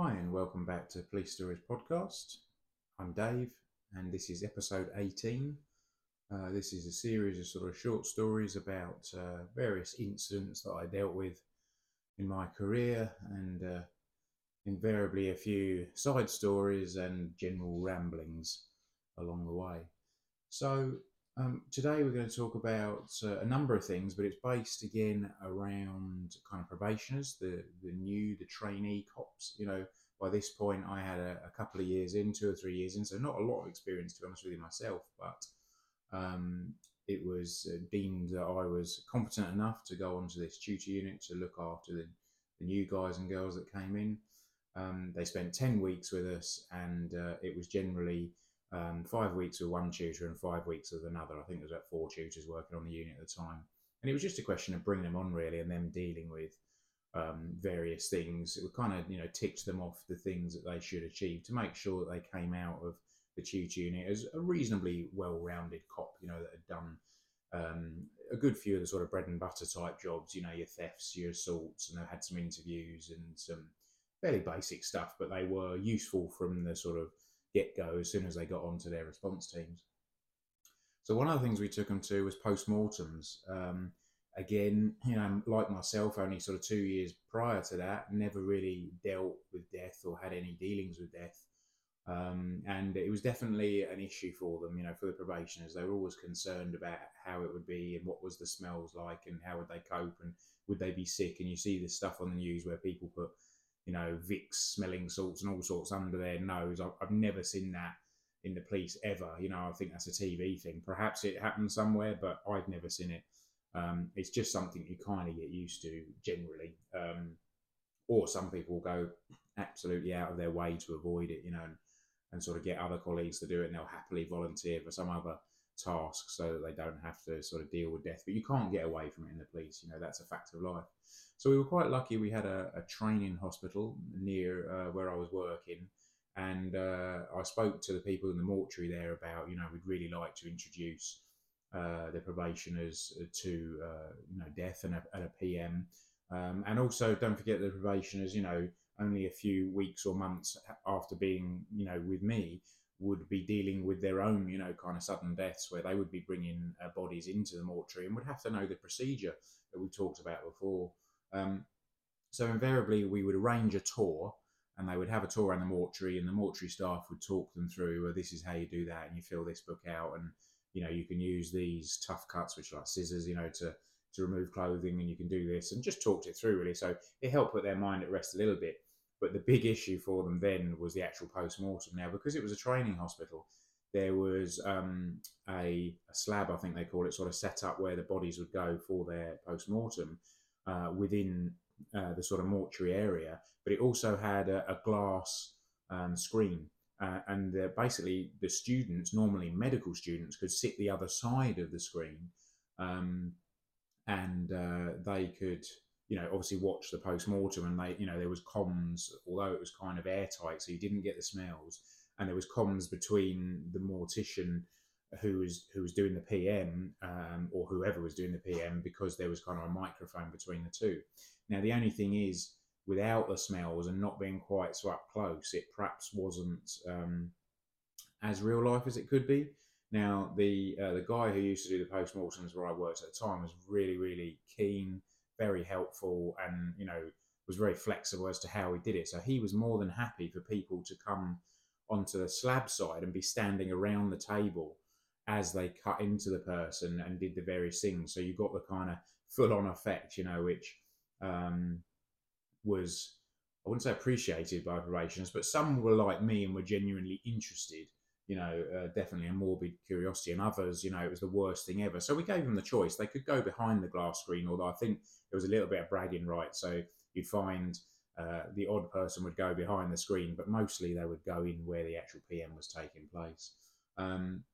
Hi, and welcome back to Police Stories Podcast. I'm Dave, and this is episode 18. Uh, this is a series of sort of short stories about uh, various incidents that I dealt with in my career, and uh, invariably a few side stories and general ramblings along the way. So, um, today we're going to talk about uh, a number of things, but it's based again around kind of probationers, the the new, the trainee cops. You know, by this point I had a, a couple of years in, two or three years in, so not a lot of experience to be honest with you myself, but um, it was uh, deemed that I was competent enough to go onto this tutor unit to look after the, the new guys and girls that came in. Um, they spent ten weeks with us, and uh, it was generally um, five weeks with one tutor and five weeks with another. I think there was about four tutors working on the unit at the time. And it was just a question of bringing them on really and them dealing with um, various things. It kind of, you know, ticked them off the things that they should achieve to make sure that they came out of the tutor unit as a reasonably well-rounded cop, you know, that had done um, a good few of the sort of bread and butter type jobs, you know, your thefts, your assaults, and they had some interviews and some fairly basic stuff, but they were useful from the sort of get go as soon as they got onto their response teams. So one of the things we took them to was post-mortems. Um, again, you know, like myself, only sort of two years prior to that, never really dealt with death or had any dealings with death. Um, and it was definitely an issue for them, you know, for the probationers. They were always concerned about how it would be and what was the smells like and how would they cope and would they be sick. And you see this stuff on the news where people put you know, Vicks smelling salts and all sorts under their nose. I've, I've never seen that in the police ever. You know, I think that's a TV thing. Perhaps it happens somewhere, but I've never seen it. Um, it's just something you kind of get used to generally. Um, or some people go absolutely out of their way to avoid it, you know, and, and sort of get other colleagues to do it and they'll happily volunteer for some other task so that they don't have to sort of deal with death. But you can't get away from it in the police, you know, that's a fact of life. So we were quite lucky. We had a, a training hospital near uh, where I was working, and uh, I spoke to the people in the mortuary there about, you know, we'd really like to introduce uh, the probationers to, uh, you know, death and a, and a PM. Um, and also, don't forget the probationers, you know, only a few weeks or months after being, you know, with me, would be dealing with their own, you know, kind of sudden deaths where they would be bringing uh, bodies into the mortuary and would have to know the procedure that we talked about before. Um, so invariably, we would arrange a tour, and they would have a tour around the mortuary, and the mortuary staff would talk them through. Well, this is how you do that, and you fill this book out, and you know you can use these tough cuts, which are like scissors, you know, to to remove clothing, and you can do this, and just talked it through really. So it helped put their mind at rest a little bit. But the big issue for them then was the actual post mortem. Now, because it was a training hospital, there was um, a, a, slab, I think they call it, sort of set up where the bodies would go for their post mortem uh, within uh, the sort of mortuary area, but it also had a, a glass um, screen. Uh, and basically, the students, normally medical students, could sit the other side of the screen um, and uh, they could, you know, obviously watch the post mortem. And they, you know, there was comms, although it was kind of airtight, so you didn't get the smells. And there was comms between the mortician who was who was doing the PM um, or whoever was doing the PM because there was kind of a microphone between the two. Now the only thing is, without the smells and not being quite so up close, it perhaps wasn't um, as real life as it could be. Now the uh, the guy who used to do the post mortems where I worked at the time was really really keen, very helpful, and you know was very flexible as to how he did it. So he was more than happy for people to come onto the slab side and be standing around the table as they cut into the person and did the various things. So you got the kind of full on effect, you know, which um, was, I wouldn't say appreciated by operations, but some were like me and were genuinely interested, you know, uh, definitely a morbid curiosity. And others, you know, it was the worst thing ever. So we gave them the choice. They could go behind the glass screen, although I think there was a little bit of bragging right. So you'd find uh, the odd person would go behind the screen, but mostly they would go in where the actual PM was taking place. Um,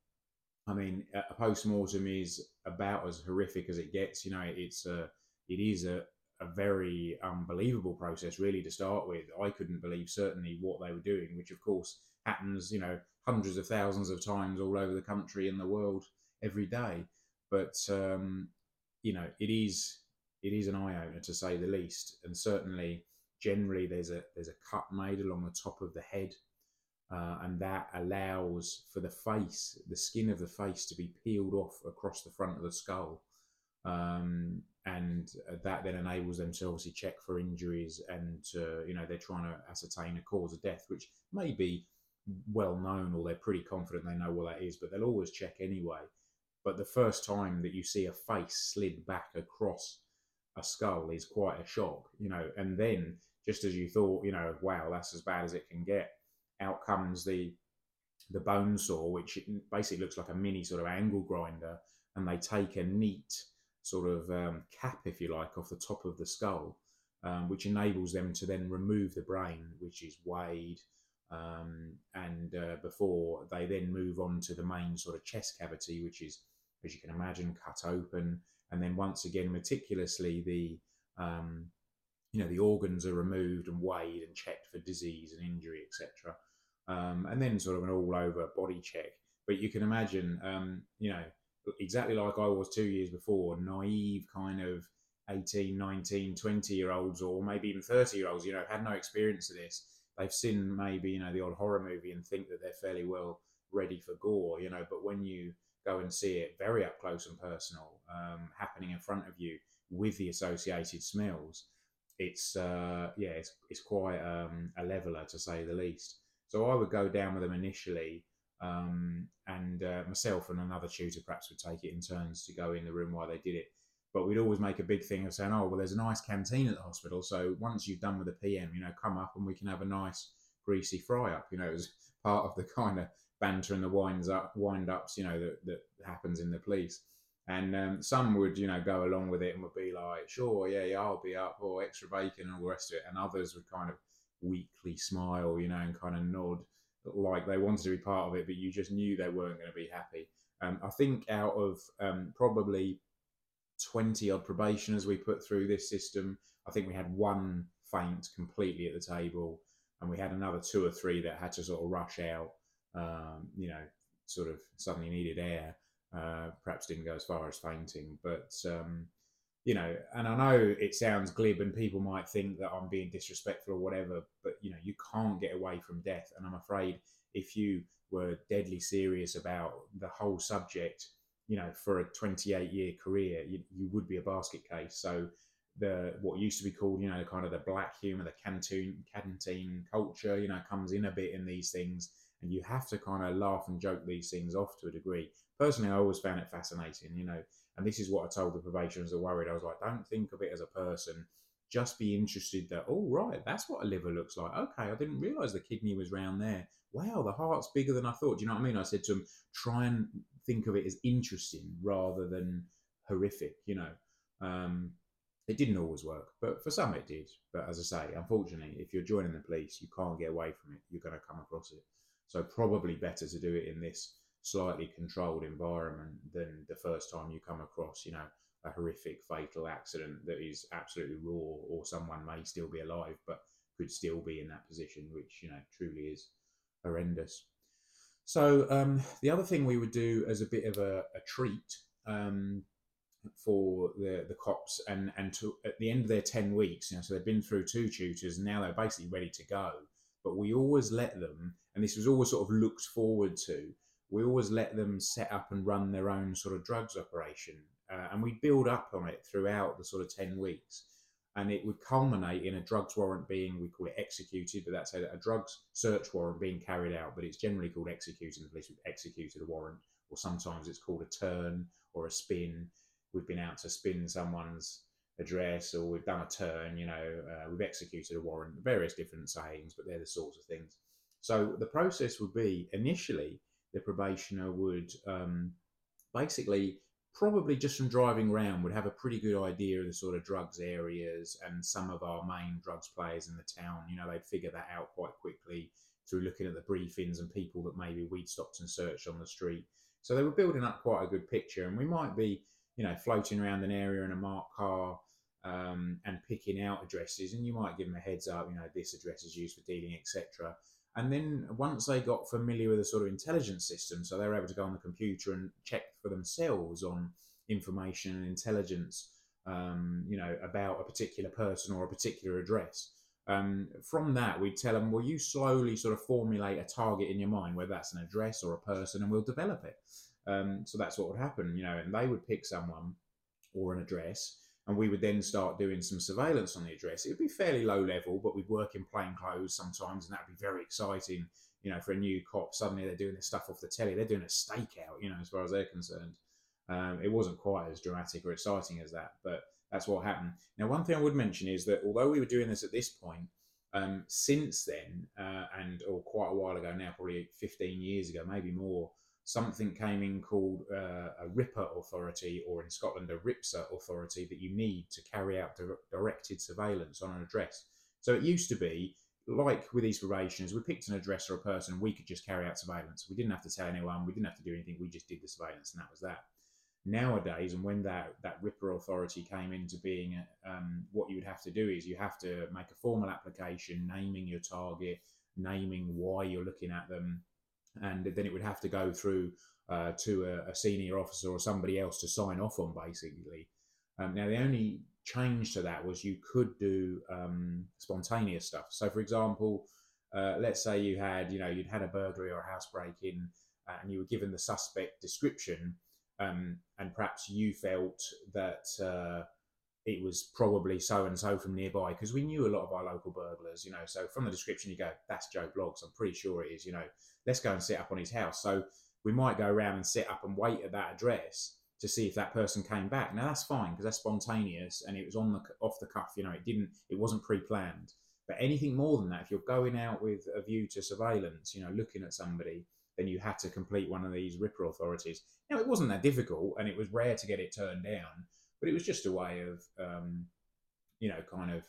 I mean, a post mortem is about as horrific as it gets. You know, it's a, it is a, a very unbelievable process, really, to start with. I couldn't believe certainly what they were doing, which of course happens, you know, hundreds of thousands of times all over the country and the world every day. But um, you know, it is it is an eye opener to say the least, and certainly generally there's a there's a cut made along the top of the head, uh, and that allows for the face, the skin of the face, to be peeled off across the front of the skull, um, and that then enables them to obviously check for injuries, and uh, you know they're trying to ascertain a cause of death, which may be well known or they're pretty confident they know what that is, but they'll always check anyway. But the first time that you see a face slid back across a skull is quite a shock, you know. And then, just as you thought, you know, wow, that's as bad as it can get, out comes the the bone saw, which basically looks like a mini sort of angle grinder, and they take a neat sort of um, cap, if you like, off the top of the skull, um, which enables them to then remove the brain, which is weighed. Um, and uh, before they then move on to the main sort of chest cavity, which is, as you can imagine, cut open and then once again meticulously the um, you know the organs are removed and weighed and checked for disease and injury etc um, and then sort of an all over body check but you can imagine um, you know exactly like i was two years before naive kind of 18 19 20 year olds or maybe even 30 year olds you know had no experience of this they've seen maybe you know the odd horror movie and think that they're fairly well ready for gore you know but when you go and see it very up close and personal um, happening in front of you with the associated smells, it's uh, yeah, it's, it's quite um, a leveler to say the least. So I would go down with them initially, um, and uh, myself and another tutor perhaps would take it in turns to go in the room while they did it. But we'd always make a big thing of saying, "Oh, well, there's a nice canteen at the hospital, so once you've done with the PM, you know, come up and we can have a nice greasy fry up." You know, as part of the kind of banter and the winds up, wind ups, you know, that, that happens in the police. And um, some would, you know, go along with it and would be like, sure, yeah, yeah, I'll be up, or extra bacon and all the rest of it. And others would kind of weakly smile, you know, and kind of nod like they wanted to be part of it, but you just knew they weren't going to be happy. Um, I think out of um, probably 20 odd probationers we put through this system, I think we had one faint completely at the table, and we had another two or three that had to sort of rush out um, you know, sort of suddenly needed air. Uh, perhaps didn't go as far as fainting, but um, you know, and I know it sounds glib, and people might think that I'm being disrespectful or whatever, but you know, you can't get away from death, and I'm afraid if you were deadly serious about the whole subject, you know, for a 28 year career, you, you would be a basket case. So the what used to be called, you know, kind of the black humor, the canteen canteen culture, you know, comes in a bit in these things and you have to kind of laugh and joke these things off to a degree. Personally, I always found it fascinating, you know, and this is what I told the probationers that worried. I was like, don't think of it as a person. Just be interested that, oh, right, that's what a liver looks like. Okay, I didn't realize the kidney was round there. Wow, the heart's bigger than I thought. Do you know what I mean? I said to them, try and think of it as interesting rather than horrific, you know. Um, it didn't always work, but for some it did. But as I say, unfortunately, if you're joining the police, you can't get away from it. You're going to come across it. So probably better to do it in this slightly controlled environment than the first time you come across, you know, a horrific fatal accident that is absolutely raw, or someone may still be alive but could still be in that position, which you know truly is horrendous. So um, the other thing we would do as a bit of a, a treat um, for the the cops, and and to at the end of their ten weeks, you know, so they've been through two tutors, and now they're basically ready to go but we always let them, and this was always sort of looked forward to, we always let them set up and run their own sort of drugs operation. Uh, and we build up on it throughout the sort of 10 weeks. And it would culminate in a drugs warrant being, we call it executed, but that's a, a drugs search warrant being carried out, but it's generally called executing. The police have executed a warrant, or sometimes it's called a turn or a spin. We've been out to spin someone's address or we've done a turn, you know, uh, we've executed a warrant, various different sayings, but they're the sorts of things. So the process would be initially the probationer would um, basically probably just from driving around would have a pretty good idea of the sort of drugs areas and some of our main drugs players in the town. You know, they'd figure that out quite quickly through looking at the briefings and people that maybe we'd stopped and searched on the street. So they were building up quite a good picture, and we might be, you know, floating around an area in a marked car um, and picking out addresses, and you might give them a heads up, you know, this address is used for dealing, etc. And then once they got familiar with the sort of intelligence system, so they were able to go on the computer and check for themselves on information and intelligence, um, you know, about a particular person or a particular address. um, from that, we'd tell them, well, you slowly sort of formulate a target in your mind, whether that's an address or a person, and we'll develop it. Um, so that's what would happen, you know, and they would pick someone or an address, and we would then start doing some surveillance on the address. It would be fairly low level, but we'd work in plain clothes sometimes, and that'd be very exciting, you know, for a new cop. Suddenly they're doing this stuff off the telly, they're doing a stakeout, you know, as far as they're concerned. Um, it wasn't quite as dramatic or exciting as that, but that's what happened. Now, one thing I would mention is that although we were doing this at this point, um, since then, uh, and or quite a while ago now, probably 15 years ago, maybe more, something came in called uh, a RIPA authority, or in Scotland, a RIPSA authority that you need to carry out di- directed surveillance on an address. So it used to be like with these probationers, we picked an address or a person, we could just carry out surveillance. We didn't have to tell anyone, we didn't have to do anything, we just did the surveillance, and that was that nowadays, and when that that RIPA authority came into being, um, what you would have to do is you have to make a formal application, naming your target, naming why you're looking at them, and then it would have to go through uh, to a, a, senior officer or somebody else to sign off on, basically. Um, now, the only change to that was you could do um, spontaneous stuff. So, for example, uh, let's say you had, you know, you'd had a burglary or a house break in, uh, and you were given the suspect description um, and perhaps you felt that uh, it was probably so and so from nearby because we knew a lot of our local burglars, you know. So from the description, you go, "That's Joe Bloggs." I'm pretty sure it is. You know, let's go and sit up on his house. So we might go around and sit up and wait at that address to see if that person came back. Now that's fine because that's spontaneous and it was on the off the cuff. You know, it didn't, it wasn't pre-planned. But anything more than that, if you're going out with a view to surveillance, you know, looking at somebody, then you had to complete one of these RIPA authorities. Now, it wasn't that difficult, and it was rare to get it turned down, but it was just a way of, um, you know, kind of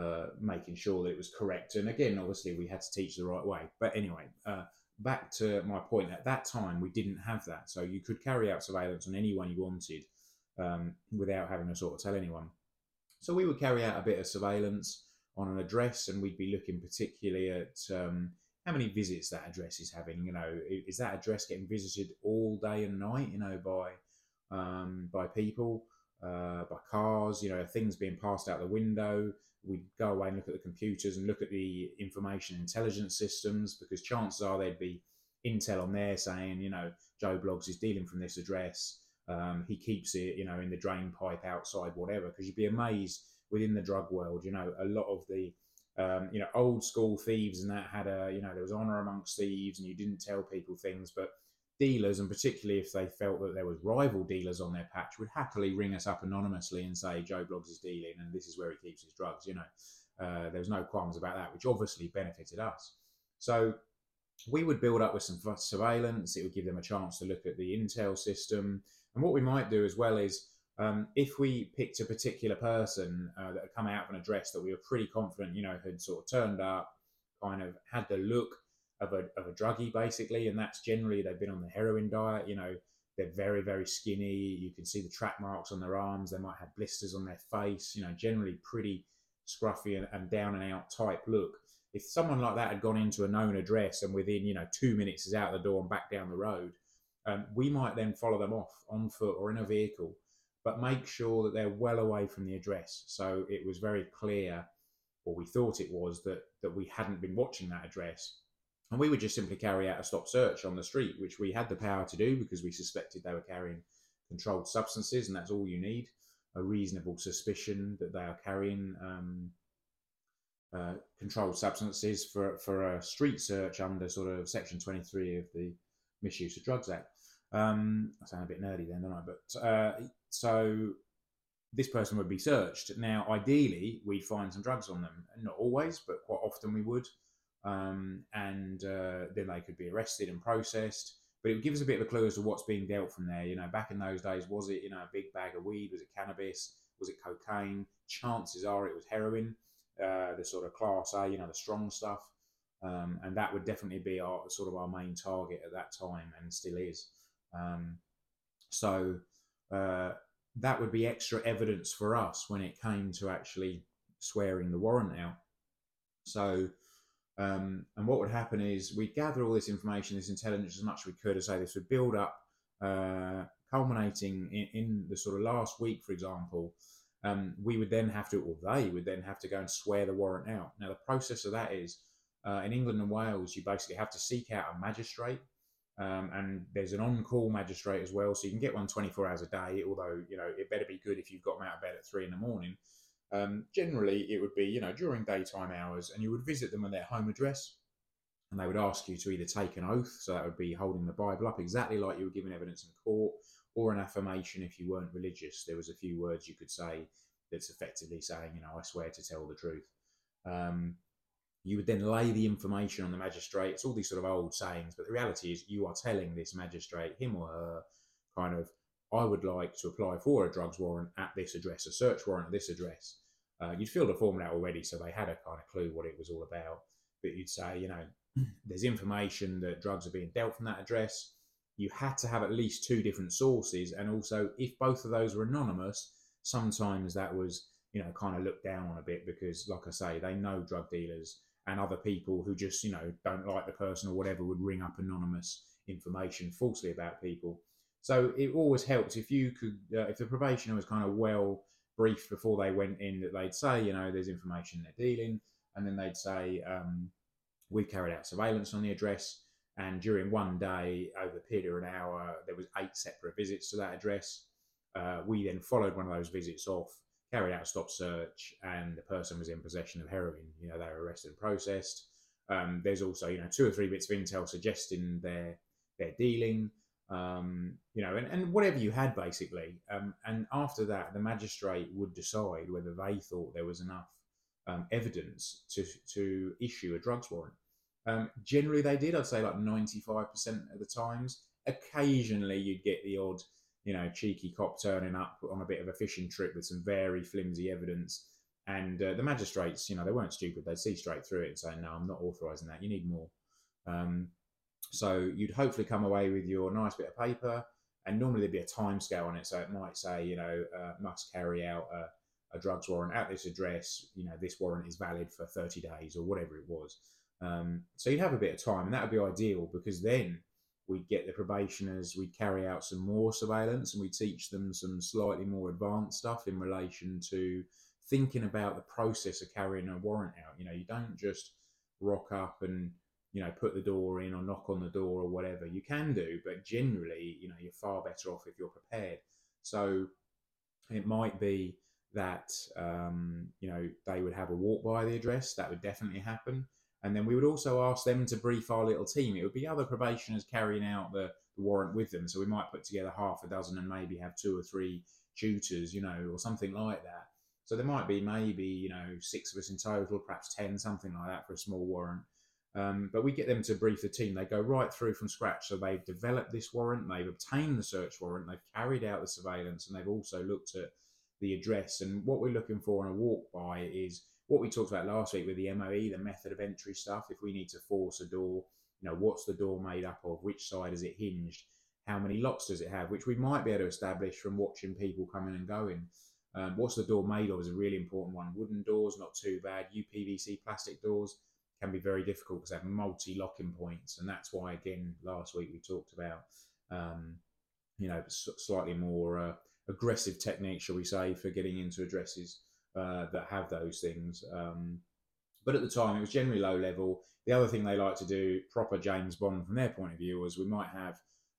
uh, making sure that it was correct. And again, obviously, we had to teach the right way. But anyway, uh, back to my point. At that time, we didn't have that, so you could carry out surveillance on anyone you wanted um, without having to sort of tell anyone. So we would carry out a bit of surveillance on an address, and we'd be looking particularly at um, how many visits that address is having. You know, is that address getting visited all day and night? You know, by um, by people, uh, by cars. You know, things being passed out the window. We'd go away and look at the computers and look at the information intelligence systems because chances are there'd be intel on there saying, you know, Joe Bloggs is dealing from this address. Um, he keeps it, you know, in the drain pipe outside, whatever. Because you'd be amazed within the drug world, you know, a lot of the um, you know, old school thieves and that had a, you know, there was honor amongst thieves and you didn't tell people things. But dealers, and particularly if they felt that there was rival dealers on their patch, would happily ring us up anonymously and say, Joe Bloggs is dealing and this is where he keeps his drugs, you know. Uh, there was no qualms about that, which obviously benefited us. So we would build up with some surveillance. It would give them a chance to look at the intel system. And what we might do as well is um, if we picked a particular person uh, that had come out of an address that we were pretty confident, you know, had sort of turned up, kind of had the look of a, of a druggie basically, and that's generally they've been on the heroin diet, you know, they're very, very skinny. You can see the track marks on their arms. They might have blisters on their face, you know, generally pretty scruffy and, and down and out type look. If someone like that had gone into a known address and within, you know, two minutes is out the door and back down the road, um, we might then follow them off on foot or in a vehicle but make sure that they're well away from the address. So it was very clear, or we thought it was, that, that we hadn't been watching that address. And we would just simply carry out a stop search on the street, which we had the power to do because we suspected they were carrying controlled substances, and that's all you need a reasonable suspicion that they are carrying um, uh, controlled substances for, for a street search under sort of Section 23 of the Misuse of Drugs Act. Um, I sound a bit nerdy then, don't I? But uh, so this person would be searched. Now, ideally, we'd find some drugs on them. Not always, but quite often we would. Um, and uh, then they could be arrested and processed. But it would give us a bit of a clue as to what's being dealt from there. You know, back in those days, was it you know a big bag of weed? Was it cannabis? Was it cocaine? Chances are it was heroin, uh, the sort of class A, you know, the strong stuff. Um, and that would definitely be our sort of our main target at that time, and still is. Um, so uh, that would be extra evidence for us when it came to actually swearing the warrant out. So, um, and what would happen is we'd gather all this information, this intelligence, as much as we could, to say this would build up, uh, culminating in, in, the sort of last week, for example. um, we would then have to, or they would then have to go and swear the warrant out. Now, the process of that is uh, in England and Wales, you basically have to seek out a magistrate. Um, and there's an on-call magistrate as well, so you can get one 24 hours a day. Although you know it better be good if you've got them out of bed at three in the morning. Um, generally, it would be you know during daytime hours, and you would visit them at their home address, and they would ask you to either take an oath, so that would be holding the Bible up exactly like you were giving evidence in court, or an affirmation if you weren't religious. There was a few words you could say that's effectively saying, you know, I swear to tell the truth. Um, you would then lay the information on the magistrate. It's all these sort of old sayings, but the reality is you are telling this magistrate, him or her, kind of, I would like to apply for a drugs warrant at this address, a search warrant at this address. Uh, you'd filled a form out already, so they had a kind of clue what it was all about. But you'd say, you know, there's information that drugs are being dealt from that address. You had to have at least two different sources, and also if both of those were anonymous, sometimes that was, you know, kind of looked down on a bit because, like I say, they know drug dealers and other people who just you know don't like the person or whatever would ring up anonymous information falsely about people. So it always helps if you could, uh, if the probationer was kind of well briefed before they went in, that they'd say, you know, there's information they're dealing, and then they'd say, um, we carried out surveillance on the address, and during one day, over a period of an hour, there was eight separate visits to that address. Uh, we then followed one of those visits off carried out a stop search and the person was in possession of heroin. You know, they were arrested and processed. Um, there's also, you know, two or three bits of intel suggesting their their dealing, um, you know, and, and whatever you had basically. Um, and after that, the magistrate would decide whether they thought there was enough um, evidence to to issue a drugs warrant. Um, generally, they did. I'd say like 95% of the times. Occasionally, you'd get the odd you know, cheeky cop turning up on a bit of a fishing trip with some very flimsy evidence. And uh, the magistrates, you know, they weren't stupid. They'd see straight through it and say, no, I'm not authorising that. You need more. Um, so you'd hopefully come away with your nice bit of paper. And normally there'd be a time scale on it. So it might say, you know, uh, must carry out a, a, drugs warrant at this address. You know, this warrant is valid for 30 days or whatever it was. Um, so you'd have a bit of time. And that would be ideal because then we'd get the probationers, we'd carry out some more surveillance and we'd teach them some slightly more advanced stuff in relation to thinking about the process of carrying a warrant out. You know, you don't just rock up and, you know, put the door in or knock on the door or whatever. You can do, but generally, you know, you're far better off if you're prepared. So it might be that, um, you know, they would have a walk by the address. That would definitely happen. And then we would also ask them to brief our little team. It would be other probationers carrying out the, the warrant with them. So we might put together half a dozen and maybe have two or three tutors, you know, or something like that. So there might be maybe, you know, six of us in total, perhaps 10, something like that for a small warrant. Um, but we get them to brief the team. They go right through from scratch. So they've developed this warrant, they've obtained the search warrant, they've carried out the surveillance, and they've also looked at the address. And what we're looking for in a walk by is what we talked about last week with the MOE, the method of entry stuff. If we need to force a door, you know, what's the door made up of? Which side is it hinged? How many locks does it have? Which we might be able to establish from watching people coming and going. Um, what's the door made of is a really important one. Wooden doors, not too bad. UPVC plastic doors can be very difficult because they have multi locking points. And that's why, again, last week we talked about, um, you know, slightly more uh, aggressive technique, shall we say, for getting into addresses uh, that have those things. Um, but at the time, it was generally low level. The other thing they like to do, proper James Bond from their point of view, was we might have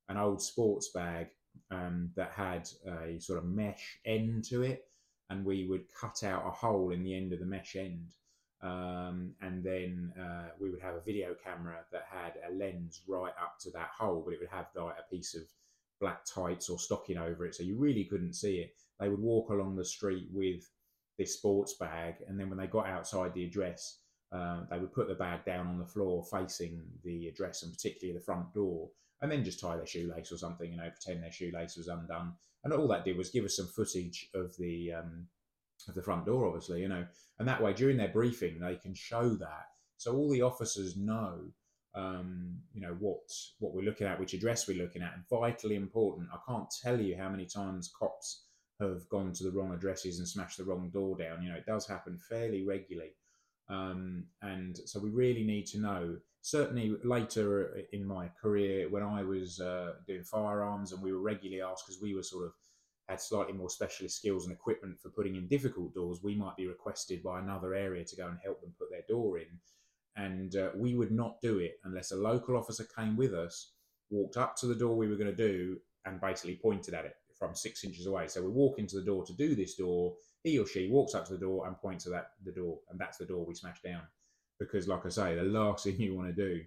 an old sports bag um, that had a sort of mesh end to it, and we would cut out a hole in the end of the mesh end. Um, and then uh, we would have a video camera that had a lens right up to that hole, but it would have like a piece of black tights or stocking over it, so you really couldn't see it. They would walk along the street with this sports bag, and then when they got outside the address, uh, they would put the bag down on the floor facing the address and particularly the front door, and then just tie their shoelace or something, you know, pretend their shoelace was undone. And all that did was give us some footage of the um, of the front door, obviously, you know, and that way during their briefing they can show that, so all the officers know, um, you know, what what we're looking at, which address we're looking at, and vitally important. I can't tell you how many times cops have gone to the wrong addresses and smashed the wrong door down. You know, it does happen fairly regularly. Um, and so we really need to know. Certainly later in my career, when I was uh, doing firearms and we were regularly asked because we were sort of had slightly more specialist skills and equipment for putting in difficult doors, we might be requested by another area to go and help them put their door in. And uh, we would not do it unless a local officer came with us, walked up to the door we were going to do, and basically pointed at it from six inches away. So we walk into the door to do this door. He or she walks up to the door and points at that the door, and that's the door we smash down. Because, like I say, the last thing you want to do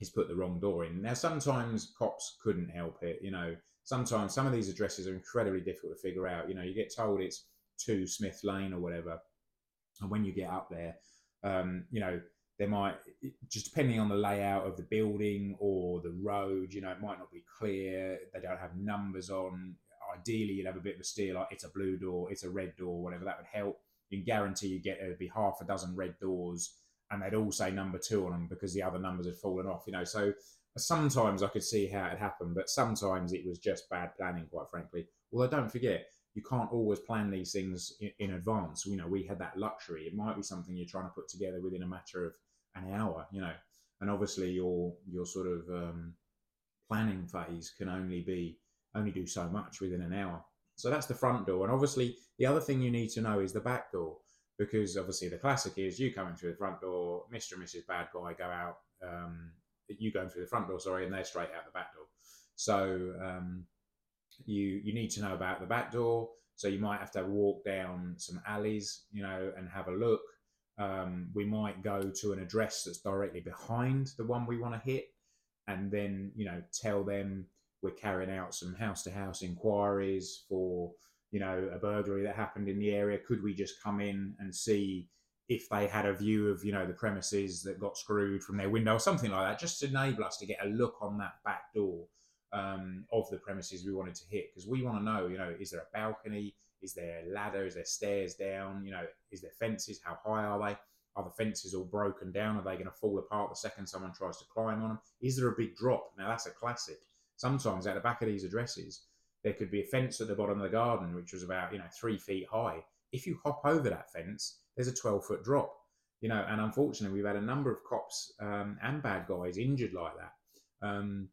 is put the wrong door in. Now, sometimes cops couldn't help it. You know, sometimes some of these addresses are incredibly difficult to figure out. You know, you get told it's two Smith Lane or whatever, and when you get up there, um, you know, there might just depending on the layout of the building or the road, you know, it might not be clear. They don't have numbers on. Ideally, you'd have a bit of a steer like it's a blue door, it's a red door, whatever. That would help. You can guarantee you get there'd be half a dozen red doors, and they'd all say number two on them because the other numbers had fallen off. You know, so sometimes I could see how it happened, but sometimes it was just bad planning, quite frankly. Although don't forget, you can't always plan these things in, in, advance. You know, we had that luxury. It might be something you're trying to put together within a matter of an hour. You know, and obviously your your sort of um, planning phase can only be only do so much within an hour. So that's the front door, and obviously the other thing you need to know is the back door because obviously the classic is you coming through the front door, Mr. and Mrs. Bad Guy go out. Um, you going through the front door, sorry, and they're straight out the back door. So um, you you need to know about the back door. So you might have to walk down some alleys, you know, and have a look. Um, we might go to an address that's directly behind the one we want to hit, and then you know tell them we're carrying out some house to house inquiries for you know a burglary that happened in the area. Could we just come in and see if they had a view of you know the premises that got screwed from their window or something like that, just to enable us to get a look on that back door um, of the premises we wanted to hit because we want to know, you know, is there a balcony? Is there a ladder? Is there stairs down? You know, is there fences? How high are they? Are the fences all broken down? Are they going to fall apart the second someone tries to climb on them? Is there a big drop? Now that's a classic. Sometimes at the back of these addresses, there could be a fence at the bottom of the garden which was about you know three feet high. If you hop over that fence, there's a 12 foot drop. You know, and unfortunately, we've had a number of cops um, and bad guys injured like that um,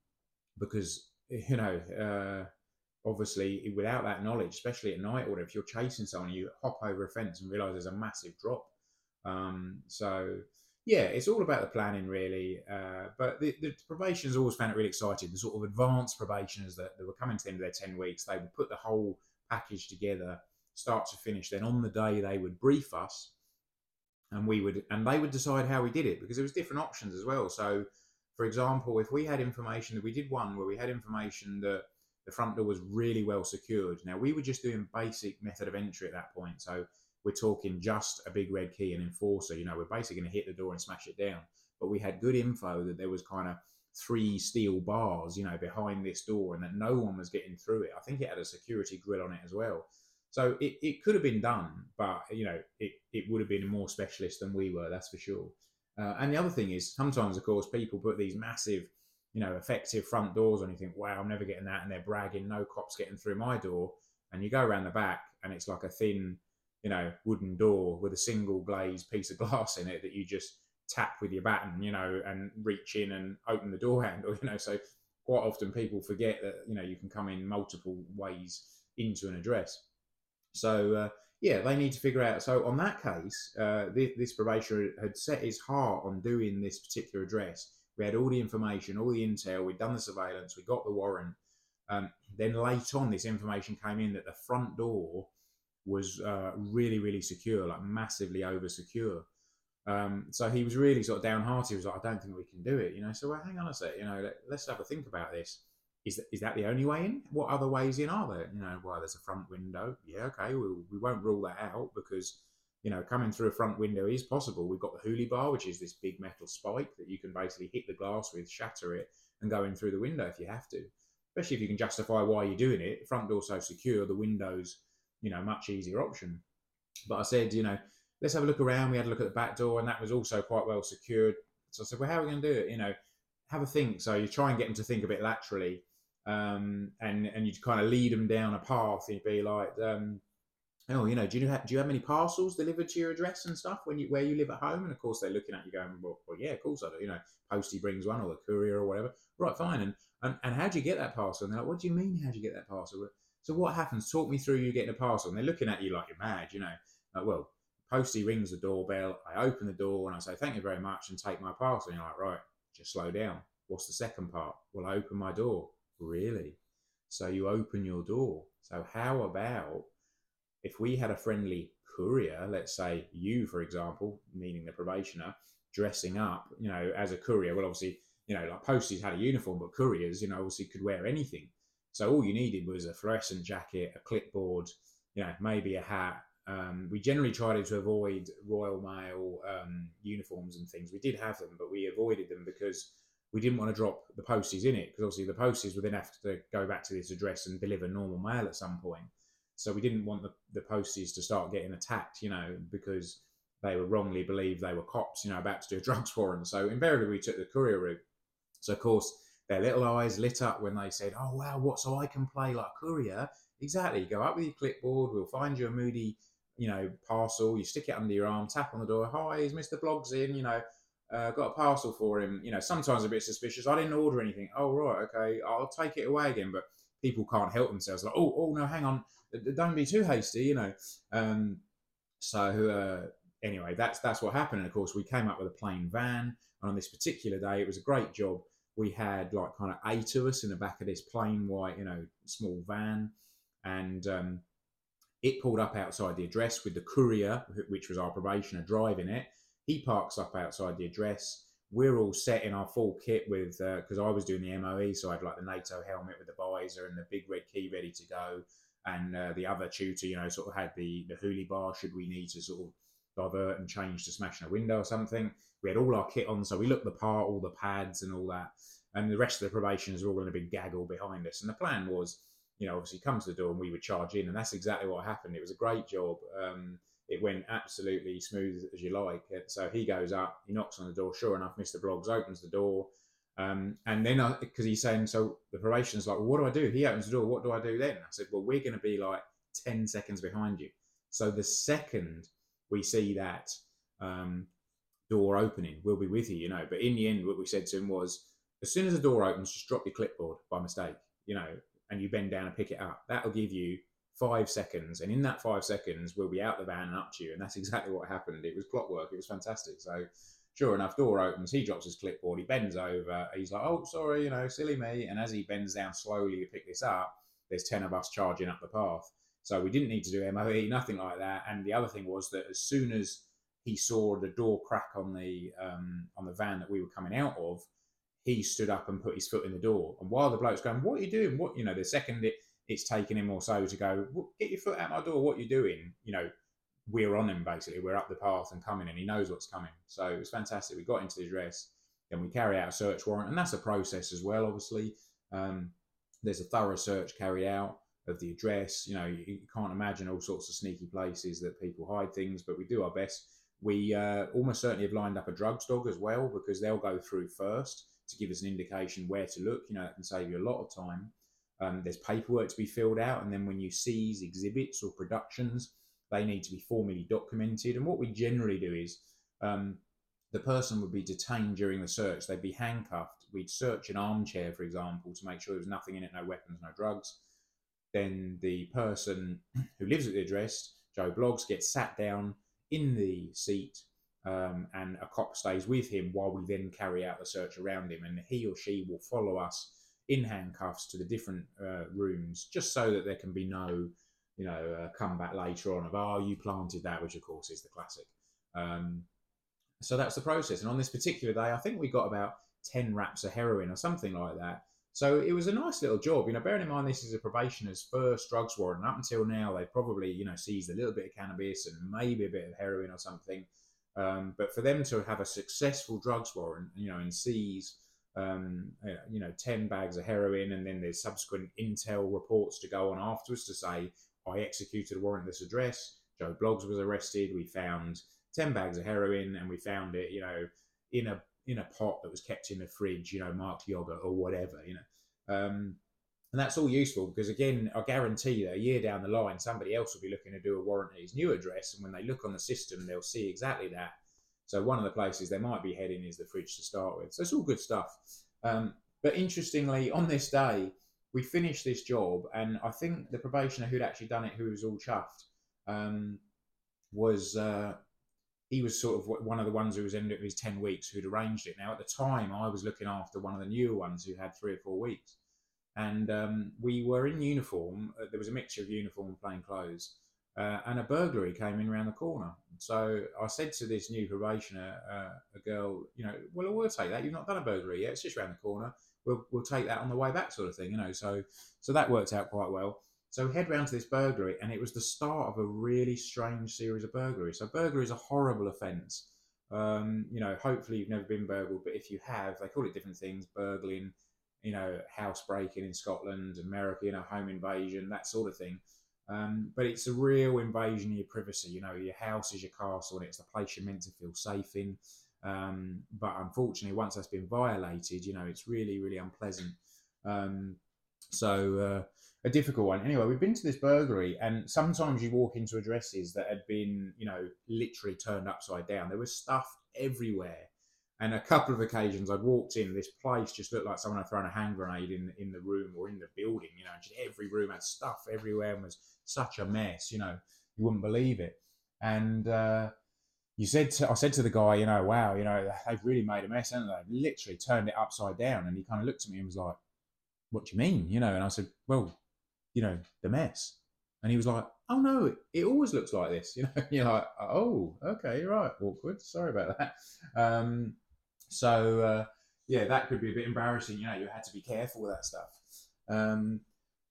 because you know, uh, obviously without that knowledge, especially at night or if you're chasing someone, you hop over a fence and realize there's a massive drop. Um, so yeah, it's all about the planning really. Uh, but the, the probationers always found it really exciting. The sort of advanced probationers that, that were coming to the end of their 10 weeks, they would put the whole package together, start to finish. Then on the day they would brief us and we would, and they would decide how we did it because there was different options as well. So for example, if we had information that we did one where we had information that the front door was really well secured. Now we were just doing basic method of entry at that point. So we're talking just a big red key and enforcer. You know, we're basically going to hit the door and smash it down. But we had good info that there was kind of three steel bars, you know, behind this door and that no one was getting through it. I think it had a security grill on it as well. So it, it could have been done, but, you know, it, it would have been more specialist than we were, that's for sure. Uh, and the other thing is, sometimes, of course, people put these massive, you know, effective front doors on. You think, wow, I'm never getting that, and they're bragging, no cops getting through my door. And you go around the back, and it's like a thin, you know, wooden door with a single glazed piece of glass in it that you just tap with your baton, you know, and reach in and open the door handle, you know. So quite often people forget that you know you can come in multiple ways into an address. So uh, yeah, they need to figure out. So on that case, uh, this, this probationer had set his heart on doing this particular address. We had all the information, all the intel. We'd done the surveillance. We got the warrant. Um, then late on, this information came in that the front door was uh, really, really secure, like massively over secure. Um, so he was really sort of downhearted. He was like, I don't think we can do it, you know. So well, hang on a sec, you know, let, let's have a think about this is that, is that the only way in? What other ways in are there? You know, well, there's a front window. Yeah, okay, we, we won't rule that out because, you know, coming through a front window is possible. We've got the Hooley bar, which is this big metal spike that you can basically hit the glass with, shatter it, and go in through the window if you have to. Especially if you can justify why you're doing it. Front door's so secure, the window's, you know, much easier option. But I said, you know, let's have a look around. We had a look at the back door, and that was also quite well secured. So I said, well, how are we going to do it? You know, have a think. So you try and get them to think a bit laterally um, and and you kind of lead them down a path. You'd be like, um, oh, you know, do you have, do you have any parcels delivered to your address and stuff when you where you live at home? And of course, they're looking at you going, well, well yeah, of course I do. You know, Postie brings one or the courier or whatever. Right, fine. And and, and how do you get that parcel? And they're like, what do you mean? How do you get that parcel? So what happens? Talk me through you getting a parcel. And they're looking at you like you're mad, you know. Like, well, Postie rings the doorbell. I open the door and I say, thank you very much and take my parcel. And you're like, right, just slow down. What's the second part? Well, I open my door. Really? So you open your door. So how about if we had a friendly courier, let's say you, for example, meaning the probationer, dressing up, you know, as a courier. Well, obviously, you know, like posties had a uniform, but couriers, you know, obviously could wear anything. So all you needed was a fluorescent jacket, a clipboard, you know, maybe a hat. Um, we generally tried to avoid Royal Mail um, uniforms and things. We did have them, but we avoided them because we didn't want to drop the posties in it because obviously the posties would then have to go back to this address and deliver normal mail at some point. So we didn't want the, the posties to start getting attacked, you know, because they were wrongly believed they were cops, you know, about to do a drugs warrant. So invariably we took the courier route. So of course their little eyes lit up when they said, "Oh wow, what? So I can play like courier?" Exactly. Go up with your clipboard. We'll find you a moody, you know, parcel. You stick it under your arm, tap on the door. Hi, is Mister Bloggs in? You know, uh, got a parcel for him. You know, sometimes a bit suspicious. I didn't order anything. Oh right, okay, I'll take it away again. But people can't help themselves. Like, oh, oh no, hang on, don't be too hasty. You know. Um, so uh, anyway, that's that's what happened. And of course, we came up with a plain van. And on this particular day, it was a great job. We had like kind of eight of us in the back of this plain white, you know, small van, and um, it pulled up outside the address with the courier, which was our probationer, driving it. He parks up outside the address. We're all set in our full kit with because uh, I was doing the MOE, so I had like the NATO helmet with the visor and the big red key ready to go, and uh, the other tutor, you know, sort of had the the hoolie bar should we need to sort of divert and change to smashing a window or something. We had all our kit on, so we looked the part, all the pads and all that. And the rest of the probationers were all in a big gaggle behind us. And the plan was, you know, obviously come to the door and we would charge in. And that's exactly what happened. It was a great job. Um, it went absolutely smooth as you like. So he goes up, he knocks on the door. Sure enough, Mr. Bloggs opens the door. Um, and then, because he's saying, so the probationer's like, well, what do I do? He opens the door. What do I do then? I said, well, we're going to be like 10 seconds behind you. So the second we see that um, door opening, we'll be with you, you know. But in the end, what we said to him was, as soon as the door opens, just drop your clipboard by mistake, you know, and you bend down and pick it up. That'll give you five seconds, and in that five seconds, we'll be out the van and up to you. And that's exactly what happened. It was clockwork. It was fantastic. So. Sure enough, door opens. He drops his clipboard. He bends over. He's like, "Oh, sorry, you know, silly me." And as he bends down slowly to pick this up, there's ten of us charging up the path. So we didn't need to do MOE, nothing like that. And the other thing was that as soon as he saw the door crack on the um, on the van that we were coming out of, he stood up and put his foot in the door. And while the bloke's going, "What are you doing? What you know?" The second it it's taken him or so to go, "Get your foot out my door! What you're you doing?" You know, we're on him basically. We're up the path and coming, and he knows what's coming. So it was fantastic. We got into the address, then we carry out a search warrant, and that's a process as well. Obviously, um, there's a thorough search carried out of the address. You know, you, you, can't imagine all sorts of sneaky places that people hide things, but we do our best. We uh, almost certainly have lined up a drugs dog as well because they'll go through first to give us an indication where to look. You know, that can save you a lot of time. Um, there's paperwork to be filled out, and then when you seize exhibits or productions, they need to be formally documented. And what we generally do is um, the person would be detained during the search. They'd be handcuffed. We'd search an armchair, for example, to make sure there was nothing in it, no weapons, no drugs then the person who lives at the address, Joe Bloggs, gets sat down in the seat um, and a cop stays with him while we then carry out the search around him. And he or she will follow us in handcuffs to the different uh, rooms just so that there can be no, you know, uh, comeback later on of, oh, you planted that, which of course is the classic. Um, so that's the process. And on this particular day, I think we got about 10 wraps of heroin or something like that. So it was a nice little job. You know, bearing in mind this is a probationer's first drugs warrant. Up until now, they probably you know seized a little bit of cannabis and maybe a bit of heroin or something. Um, but for them to have a successful drugs warrant, you know, and seize um, uh, you know ten bags of heroin, and then there's subsequent intel reports to go on afterwards to say I executed a warrant at this address. Joe Bloggs was arrested. We found ten bags of heroin, and we found it, you know, in a in a pot that was kept in the fridge, you know, marked yogurt or whatever, you know. Um, and that's all useful because, again, I guarantee that a year down the line, somebody else will be looking to do a warrant at his new address. And when they look on the system, they'll see exactly that. So, one of the places they might be heading is the fridge to start with. So, it's all good stuff. Um, but interestingly, on this day, we finished this job, and I think the probationer who'd actually done it, who was all chuffed, um, was uh, he was sort of one of the ones who was in his ten weeks who'd arranged it. Now at the time, I was looking after one of the newer ones who had three or four weeks, and um, we were in uniform. Uh, there was a mixture of uniform and plain clothes. Uh, and a burglary came in around the corner. So I said to this new probationer, uh, a girl, you know, well, we'll take that. You've not done a burglary yet. It's just around the corner we'll, we'll take that on the way back, sort of thing, you know. So so that worked out quite well. So head round to this burglary, and it was the start of a really strange series of burglaries. So burglary is a horrible offence. Um, you know, hopefully you've never been burgled, but if you have, they call it different things: burgling, you know, housebreaking in Scotland, America, you know, home invasion, that sort of thing. Um, but it's a real invasion of your privacy. You know, your house is your castle, and it's the place you're meant to feel safe in. Um, but unfortunately, once that's been violated, you know, it's really, really unpleasant. Um, so uh, a difficult one. Anyway, we've been to this burglary, and sometimes you walk into addresses that had been, you know, literally turned upside down. There was stuff everywhere. And a couple of occasions I'd walked in, this place just looked like someone had thrown a hand grenade in in the room or in the building. You know, just every room had stuff everywhere and was such a mess. You know, you wouldn't believe it. And uh, you said to, I said to the guy, you know, wow, you know, they've really made a mess, haven't they? Literally turned it upside down. And he kind of looked at me and was like, what do you mean? You know, and I said, well, you know, the mess. And he was like, oh no, it, always looks like this. You know, you're like, oh, okay, right, awkward. Sorry about that. Um, so, uh, yeah, that could be a bit embarrassing. You know, you had to be careful with that stuff. Um,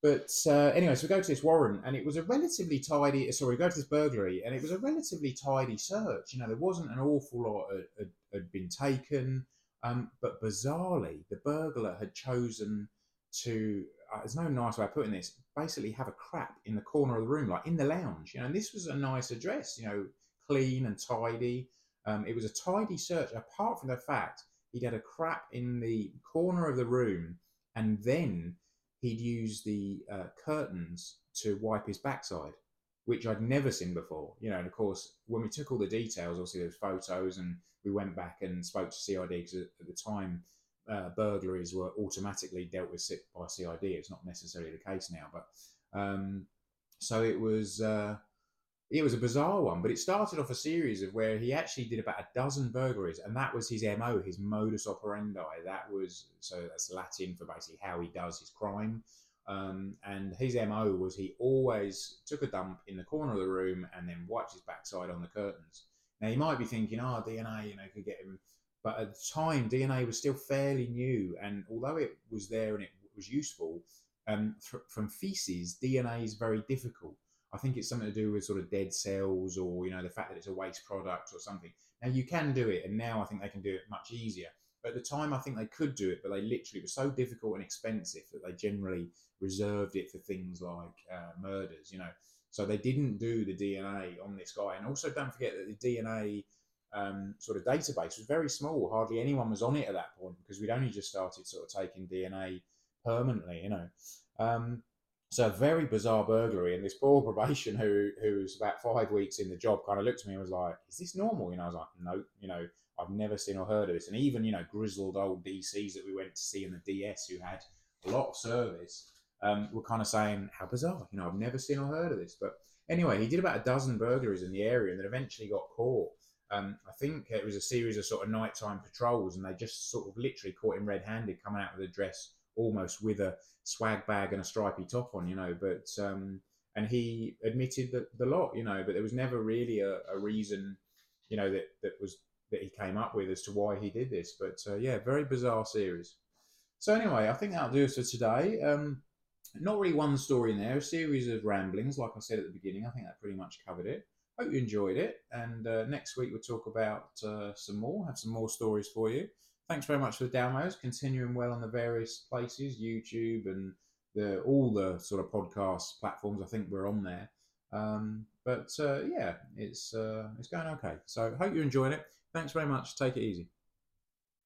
but uh, anyway, so we go to this warrant, and it was a relatively tidy. Sorry, we go to this burglary, and it was a relatively tidy search. You know, there wasn't an awful lot had, had, been taken, um, but bizarrely, the burglar had chosen to. Uh, there's no nice way of putting this. Basically, have a crap in the corner of the room, like in the lounge. You know, and this was a nice address. You know, clean and tidy. Um, it was a tidy search, apart from the fact he'd had a crap in the corner of the room, and then he'd use the uh, curtains to wipe his backside, which I'd never seen before. You know, and of course, when we took all the details, obviously there's photos, and we went back and spoke to CID because at the time uh, burglaries were automatically dealt with by CID. It's not necessarily the case now, but um, so it was. Uh, it was a bizarre one, but it started off a series of where he actually did about a dozen burglaries, and that was his mo, his modus operandi. That was so that's Latin for basically how he does his crime. Um, and his mo was he always took a dump in the corner of the room and then wiped his backside on the curtains. Now you might be thinking, oh, DNA, you know, could get him, but at the time DNA was still fairly new, and although it was there and it was useful, um, th- from feces, DNA is very difficult. I think it's something to do with sort of dead cells or, you know, the fact that it's a waste product or something. Now you can do it, and now I think they can do it much easier. But at the time, I think they could do it, but they literally were so difficult and expensive that they generally reserved it for things like uh, murders, you know. So they didn't do the DNA on this guy. And also, don't forget that the DNA um, sort of database was very small. Hardly anyone was on it at that point because we'd only just started sort of taking DNA permanently, you know. Um, so a very bizarre burglary, and this poor probation who who was about five weeks in the job kind of looked at me and was like, "Is this normal?" You know, I was like, "No, you know, I've never seen or heard of this." And even you know, grizzled old DCs that we went to see in the DS who had a lot of service um, were kind of saying, "How bizarre!" You know, I've never seen or heard of this. But anyway, he did about a dozen burglaries in the area, and then eventually got caught. Um, I think it was a series of sort of nighttime patrols, and they just sort of literally caught him red-handed coming out of the dress almost with a swag bag and a stripy top on, you know. But um, and he admitted that the lot, you know, but there was never really a, a reason, you know, that that was that he came up with as to why he did this. But uh, yeah, very bizarre series. So anyway, I think that'll do for today. Um, not really one story in there, a series of ramblings, like I said at the beginning. I think that pretty much covered it. Hope you enjoyed it. And uh, next week we'll talk about uh, some more, have some more stories for you thanks very much for the downloads. Continuing well on the various places, YouTube and the all the sort of podcast platforms. I think we're on there. Um, but uh, yeah, it's uh, it's going okay. So hope you're enjoying it. Thanks very much. Take it easy.